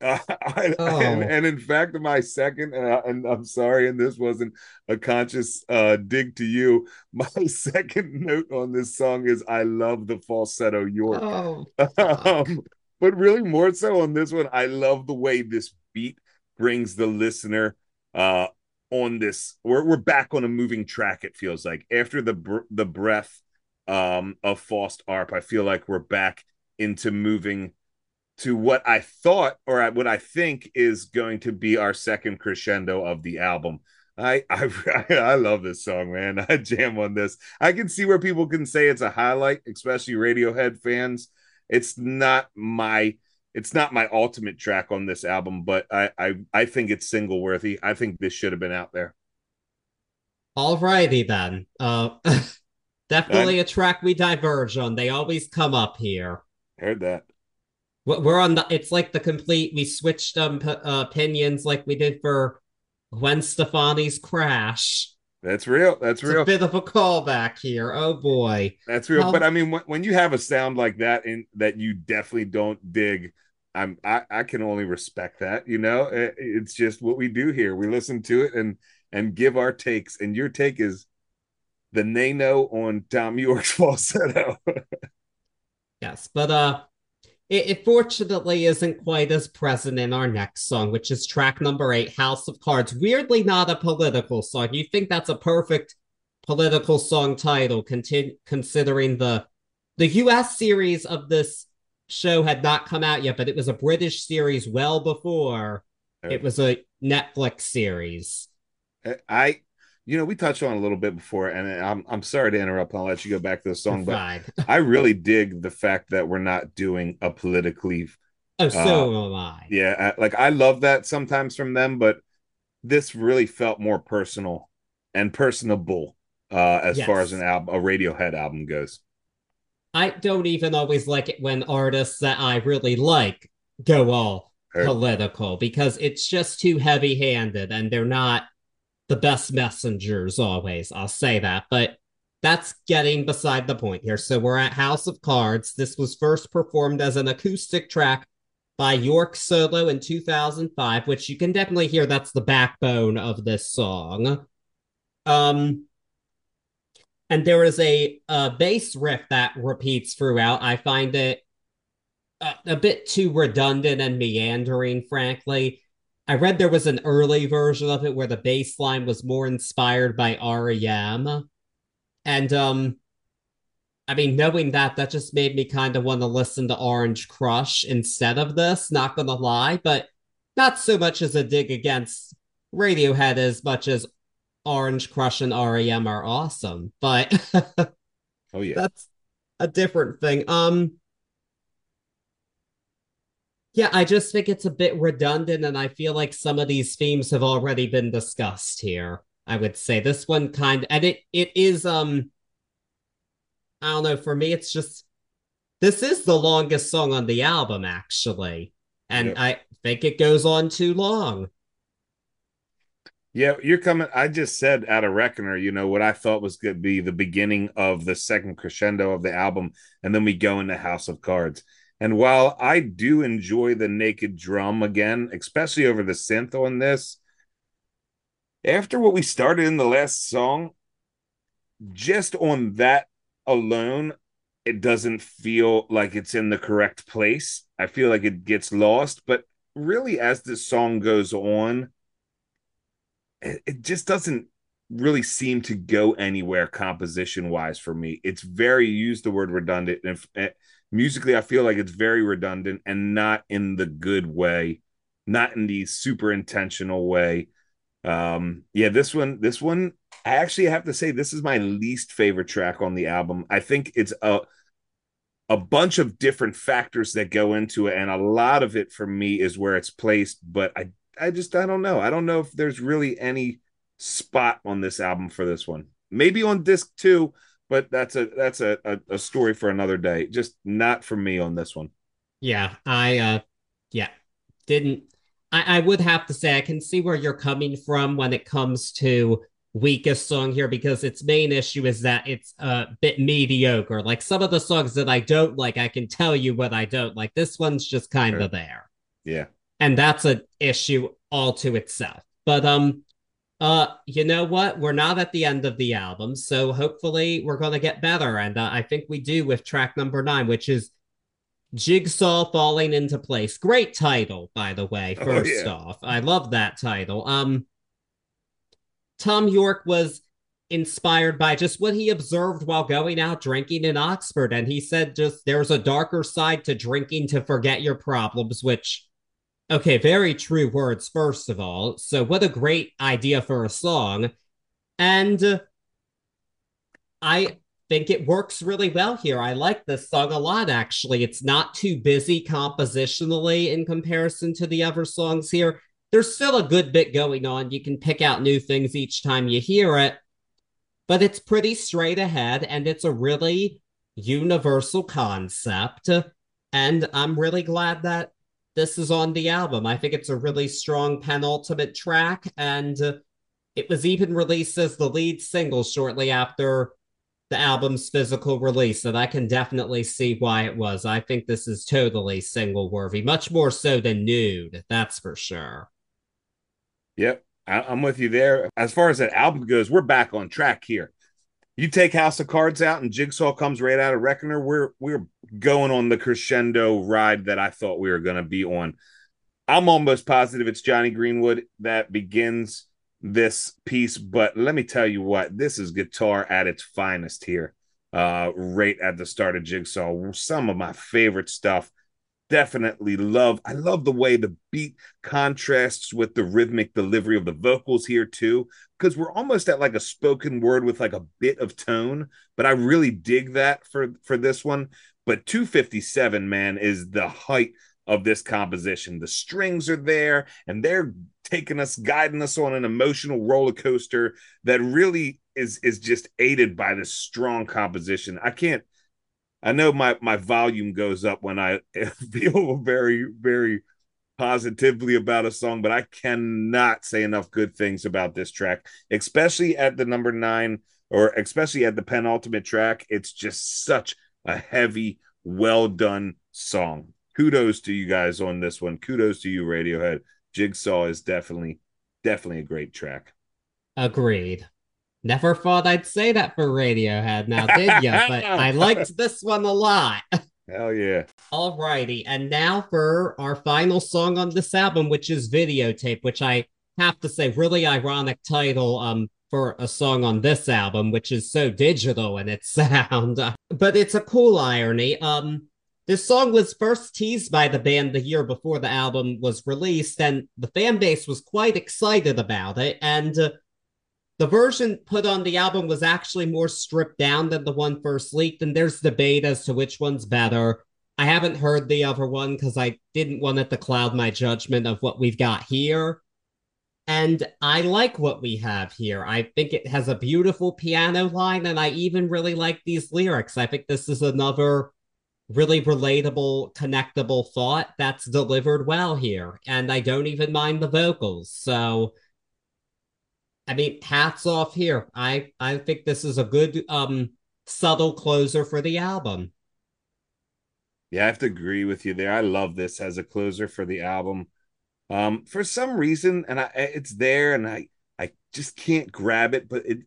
Uh, I, oh. and, and, in fact, my second, and, I, and I'm sorry, and this wasn't a conscious uh, dig to you. My second note on this song is I love the falsetto Yorke. Oh, um, but really, more so on this one, I love the way this beat brings the listener uh, on this. We're we're back on a moving track. It feels like after the br- the breath um, of Faust Arp, I feel like we're back into moving to what I thought or what I think is going to be our second crescendo of the album. I I I love this song, man. I jam on this. I can see where people can say it's a highlight, especially Radiohead fans. It's not my it's not my ultimate track on this album, but I I, I think it's single worthy. I think this should have been out there. All righty then. Uh definitely a track we diverge on. They always come up here. Heard that. We're on the. It's like the complete. We switched um p- uh, opinions like we did for Gwen Stefani's Crash. That's real. That's It's real. a bit of a callback here. Oh boy. That's real. How- But I mean, when, when you have a sound like that and that you definitely don't dig, I'm I, I can only respect that. You know, It- it's just what we do here. We listen to it and and give our takes. And your take is the Nano on Thom Yorke's falsetto. Yes, but uh it, it fortunately isn't quite as present in our next song, which is track number eight, House of Cards. Weirdly not a political song. You think that's a perfect political song title, conti- considering the the US series of this show had not come out yet, but it was a British series well before uh, it was a Netflix series. I, you know, we touched on a little bit before, and I'm I'm sorry to interrupt. I'll let you go back to the song, but I really dig the fact that we're not doing a politically Oh, so am I. Yeah, I- like I love that sometimes from them, but this really felt more personal and personable uh as far as an album a Radiohead album goes. I don't even always like it when artists that I really like go all political because it's just too heavy handed and they're not the best messengers always. I'll say that. But that's getting beside the point here. So we're at House of Cards. This was first performed as an acoustic track by Yorke Solo in 2005, which you can definitely hear that's the backbone of this song. Um, and there is a, a bass riff that repeats throughout. I find it a, a bit too redundant and meandering, frankly. I read there was an early version of it where the bass line was more inspired by REM. And um I mean, knowing that, that just made me kind of want to listen to Orange Crush instead of this, not gonna lie, but not so much as a dig against Radiohead as much as Orange Crush and REM are awesome. But Oh yeah. that's a different thing. Um yeah, I just think it's a bit redundant, and I feel like some of these themes have already been discussed here. I would say this one kind and it it is um I don't know, for me it's just this is the longest song on the album, actually. And Yep. I think it goes on too long. Yeah, you're coming. I just said at a reckoner, you know, what I thought was going to be the beginning of the second crescendo of the album, and then we go into House of Cards. And while I do enjoy the naked drum again, especially over the synth on this, after what we started in the last song, just on that alone, it doesn't feel like it's in the correct place. I feel like it gets lost. But really, as this song goes on, it, it just doesn't really seem to go anywhere composition wise for me. It's very use the word redundant. Musically, I feel like it's very redundant and not in the good way, not in the super intentional way. Um, yeah, this one, this one, I actually have to say this is my least favorite track on the album. I think it's a a bunch of different factors that go into it, and a lot of it for me is where it's placed. But I, I just, I don't know. I don't know if there's really any spot on this album for this one. Maybe on disc two, but that's a that's a, a, a story for another day. Just not for me on this one. Yeah, I uh yeah, didn't I, I would have to say I can see where you're coming from when it comes to weakest song here because its main issue is that it's a bit mediocre. Like some of the songs that I don't like, I can tell you what I don't like. This one's just kind of Sure. there. Yeah. And that's an issue all to itself. But um uh you know what? We're not at the end of the album, so hopefully we're going to get better and uh, I think we do with track number 9 which is Jigsaw falling into place. Great title, by the way. Oh, First yeah. off, I love that title. Um, Thom Yorke was inspired by just what he observed while going out drinking in Oxford, and he said just there's a darker side to drinking to forget your problems, which. Okay, very true words, first of all. So, what a great idea for a song. And I think it works really well here. I like this song a lot, actually. It's not too busy compositionally in comparison to the other songs here. There's still a good bit going on. You can pick out new things each time you hear it, but it's pretty straight ahead and it's a really universal concept. And I'm really glad that this is on the album. I think it's a really strong penultimate track and. uh, it was even released as the lead single shortly after the album's physical release, and I can definitely see why it was. I think this is totally single worthy, much more so than Nude, that's for sure. Yep, I'm with you there. As far as that album goes, we're back on track here. You take House of Cards out and Jigsaw comes right out of Reckoner, we're we're going on the crescendo ride that I thought we were going to be on. I'm almost positive it's Jonny Greenwood that begins this piece, but let me tell you what, this is guitar at its finest here. Uh, right at the start of Jigsaw, some of my favorite stuff. Definitely love. I love the way the beat contrasts with the rhythmic delivery of the vocals here too, because we're almost at like a spoken word with like a bit of tone. But I really dig that for for this one. But 257 man is the height of this composition. The strings are there and they're taking us, guiding us on an emotional roller coaster that really is is just aided by this strong composition. I can't I know my my volume goes up when I feel very very positively about a song, but I cannot say enough good things about this track, especially at the number 9 or especially at the penultimate track. It's just such a heavy, well done song kudos to you guys on this one. Kudos to you, Radiohead. Jigsaw is definitely, definitely a great track. Agreed. Never thought I'd say that for Radiohead now, did you? but I liked this one a lot. Hell yeah. Alrighty. And now for our final song on this album, which is Videotape, which I have to say, really ironic title um for a song on this album, which is so digital in its sound. but it's a cool irony. Um this song was first teased by the band the year before the album was released, and the fan base was quite excited about it. And uh, the version put on the album was actually more stripped down than the one first leaked, and there's debate as to which one's better. I haven't heard the other one because I didn't want it to cloud my judgment of what we've got here. And I like what we have here. I think it has a beautiful piano line, and I even really like these lyrics. I think this is another really relatable, connectable thought that's delivered well here. And I don't even mind the vocals. So I mean, hats off here. I I think this is a good um subtle closer for the album. Yeah, I have to agree with you there. I love this as a closer for the album. Um, for some reason, and I it's there, and I I just can't grab it, but it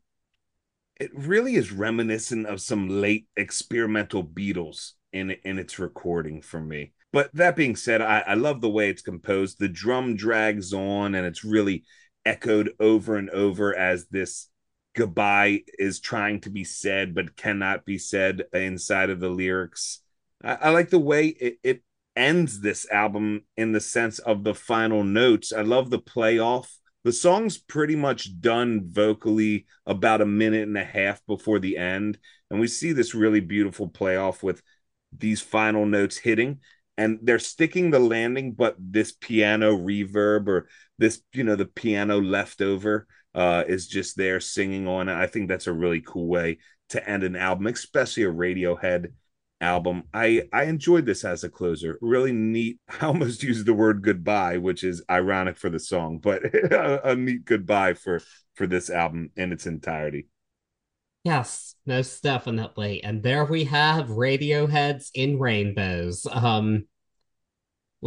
it really is reminiscent of some late experimental Beatles in in its recording for me. But that being said, I, I love the way it's composed. The drum drags on and it's really echoed over and over as this goodbye is trying to be said but cannot be said inside of the lyrics. I, I like the way it, it ends this album in the sense of the final notes. I love the playoff. The song's pretty much done vocally about a minute and a half before the end. And we see this really beautiful playoff with these final notes hitting and they're sticking the landing but this piano reverb or this you know the piano leftover uh is just there singing on it. I think that's a really cool way to end an album especially a radiohead album. I i enjoyed this as a closer. Really neat. I almost used the word goodbye which is ironic for the song but a, a neat goodbye for for this album in its entirety. Yes, most definitely. And there we have Radioheads in Rainbows. Um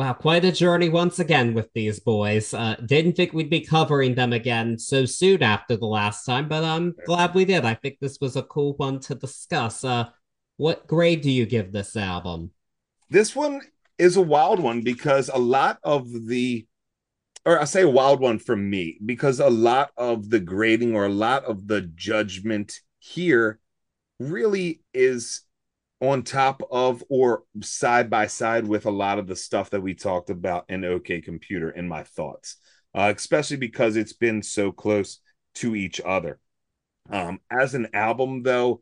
wow, quite a journey once again with these boys. Uh didn't think we'd be covering them again so soon after the last time, but I'm glad we did. I think this was a cool one to discuss. Uh what grade do you give this album? This one is a wild one because a lot of the or I say wild one for me because a lot of the grading or a lot of the judgment here really is on top of or side by side with a lot of the stuff that we talked about in OK Computer in my thoughts, uh, especially because it's been so close to each other. Um, as an album, though,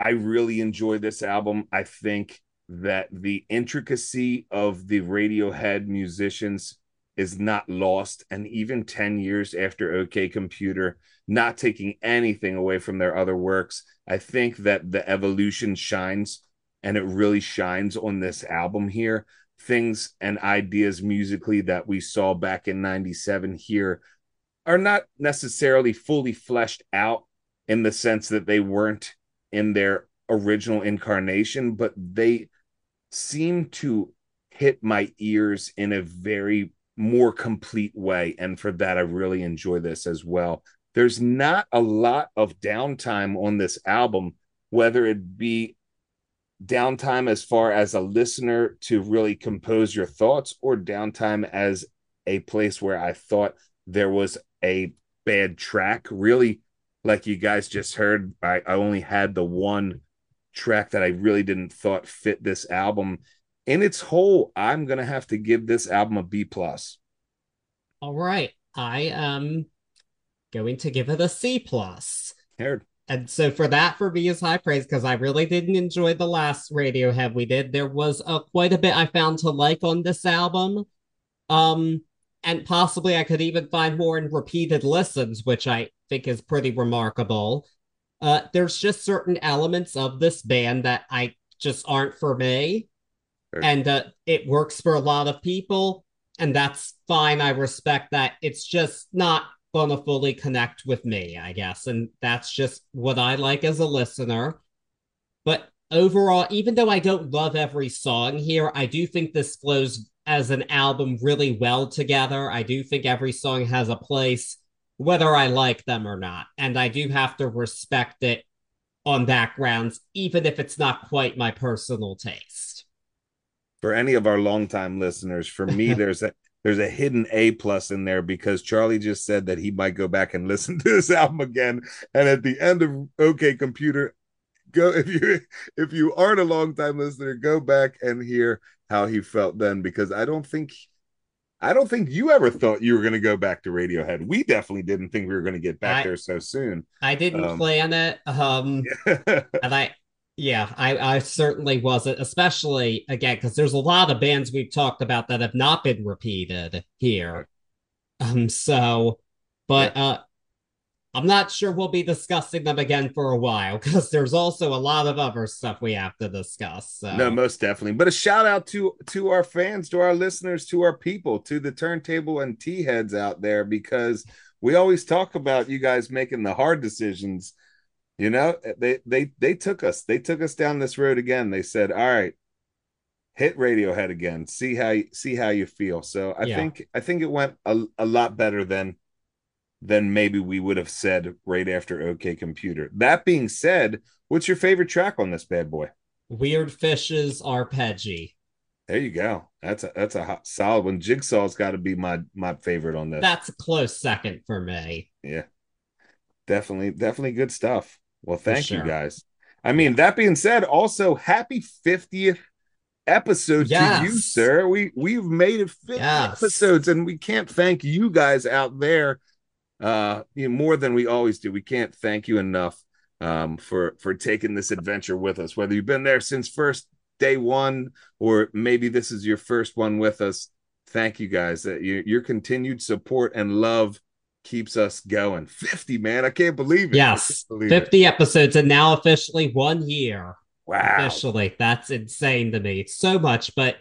I really enjoy this album. I think that the intricacy of the Radiohead musicians is not lost. And even 10 years after OK Computer, not taking anything away from their other works, I think that the evolution shines and it really shines on this album here. Things and ideas musically that we saw back in 97 here are not necessarily fully fleshed out in the sense that they weren't in their original incarnation, but they seem to hit my ears in a very more complete way. And for that, I really enjoy this as well. There's not a lot of downtime on this album, whether it be downtime as far as a listener to really compose your thoughts or downtime as a place where I thought there was a bad track. Really, like you guys just heard, I, I only had the one track that I really didn't thought fit this album. In its whole, I'm gonna have to give this album a B plus. All right. I am going to give it a C plus. Heard. And so for that, for me, is high praise because I really didn't enjoy the last Radiohead we did. There was uh, quite a bit I found to like on this album. Um, and possibly I could even find more in repeated listens, which I think is pretty remarkable. Uh, there's just certain elements of this band that I just aren't for me. And uh, it works for a lot of people, and that's fine. I respect that. It's just not gonna fully connect with me, I guess. And that's just what I like as a listener. But overall, even though I don't love every song here, I do think this flows as an album really well together. I do think every song has a place, whether I like them or not. And I do have to respect it on that grounds, even if it's not quite my personal taste. For any of our longtime listeners, for me, there's a there's a hidden A plus in there because Charlie just said that he might go back and listen to this album again. And at the end of OK Computer, go if you if you aren't a long time listener, go back and hear how he felt then because I don't think I don't think you ever thought you were going to go back to Radiohead. We definitely didn't think we were going to get back I, there so soon. I didn't um, plan it. Um, and I yeah, I, I certainly wasn't, especially again, because there's a lot of bands we've talked about that have not been repeated here. Um, so, but yeah. uh, I'm not sure we'll be discussing them again for a while because there's also a lot of other stuff we have to discuss. So. No, most definitely. But a shout out to to our fans, to our listeners, to our people, to the turntable and tea heads out there because we always talk about you guys making the hard decisions you know, they they they took us. They took us down this road again. They said, "All right, hit Radiohead again. See how you, see how you feel." So I yeah. think I think it went a, a lot better than than maybe we would have said right after OK Computer. That being said, what's your favorite track on this bad boy? Weird Fishes Arpeggi. There you go. That's a that's a hot, solid one. Jigsaw's got to be my my favorite on this. That's a close second for me. Yeah, definitely, definitely good stuff. Well, thank sure. you guys. I mean, that being said, also happy 50th episode yes. to you, sir. We we've made it 50 yes. episodes, and we can't thank you guys out there uh you know, more than we always do. We can't thank you enough um for for taking this adventure with us, whether you've been there since first day one or maybe this is your first one with us. Thank you guys that you, your continued support and love keeps us going. 50, man. I can't believe it. Yes. Believe 50 it. episodes and now officially one year. Wow. Officially. That's insane to me. so much, but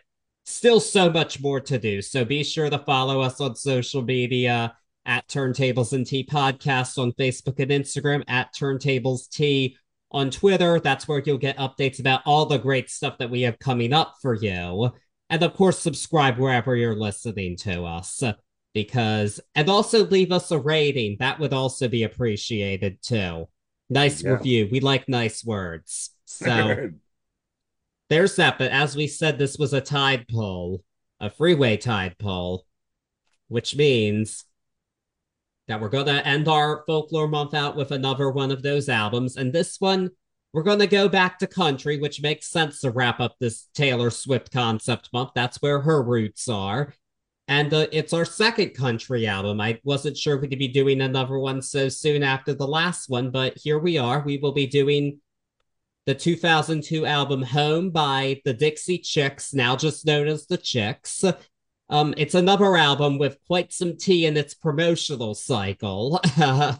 still so much more to do. So be sure to follow us on social media at Turntables and Tea Podcast on Facebook and Instagram, at Turntables Tea on Twitter. That's where you'll get updates about all the great stuff that we have coming up for you. And of course, subscribe wherever you're listening to us because and also leave us a rating. That would also be appreciated too. Nice yeah. review. We like nice words. So there's that. But as we said, this was a tide pull, a freeway tide pull, which means that we're gonna end our folklore month out with another one of those albums. And this one, we're gonna go back to country, which makes sense to wrap up this Taylor Swift concept month. That's where her roots are. And uh, it's our second country album. I wasn't sure we could be doing another one so soon after the last one, but here we are. We will be doing the 2002 album Home by the Dixie Chicks, now just known as the Chicks. Um, it's another album with quite some tea in its promotional cycle. and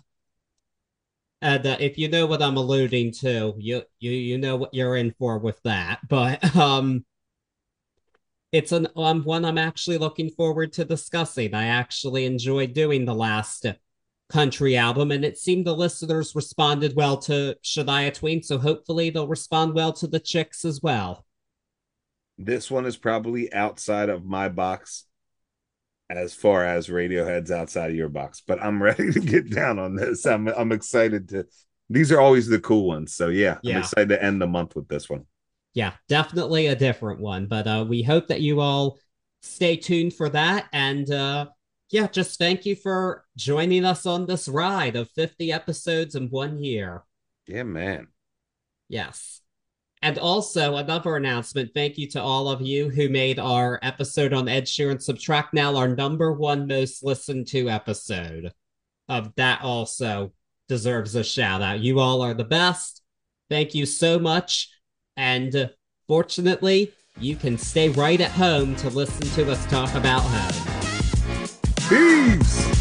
uh, if you know what I'm alluding to, you you you know what you're in for with that. But um, it's an um, one I'm actually looking forward to discussing. I actually enjoyed doing the last country album, and it seemed the listeners responded well to Shania Twain. So hopefully they'll respond well to the chicks as well. This one is probably outside of my box as far as Radiohead's outside of your box, but I'm ready to get down on this. I'm I'm excited to these are always the cool ones. So yeah, Yeah. I'm excited to end the month with this one. Yeah, definitely a different one. But uh, we hope that you all stay tuned for that. And uh, yeah, just thank you for joining us on this ride of 50 episodes in one year. Yeah, man. Yes. And also another announcement. Thank you to all of you who made our episode on Ed Sheeran Subtract Now our number one most listened to episode. Of that also deserves a shout out. You all are the best. Thank you so much. And uh, fortunately, you can stay right at home to listen to us talk about home. Peace.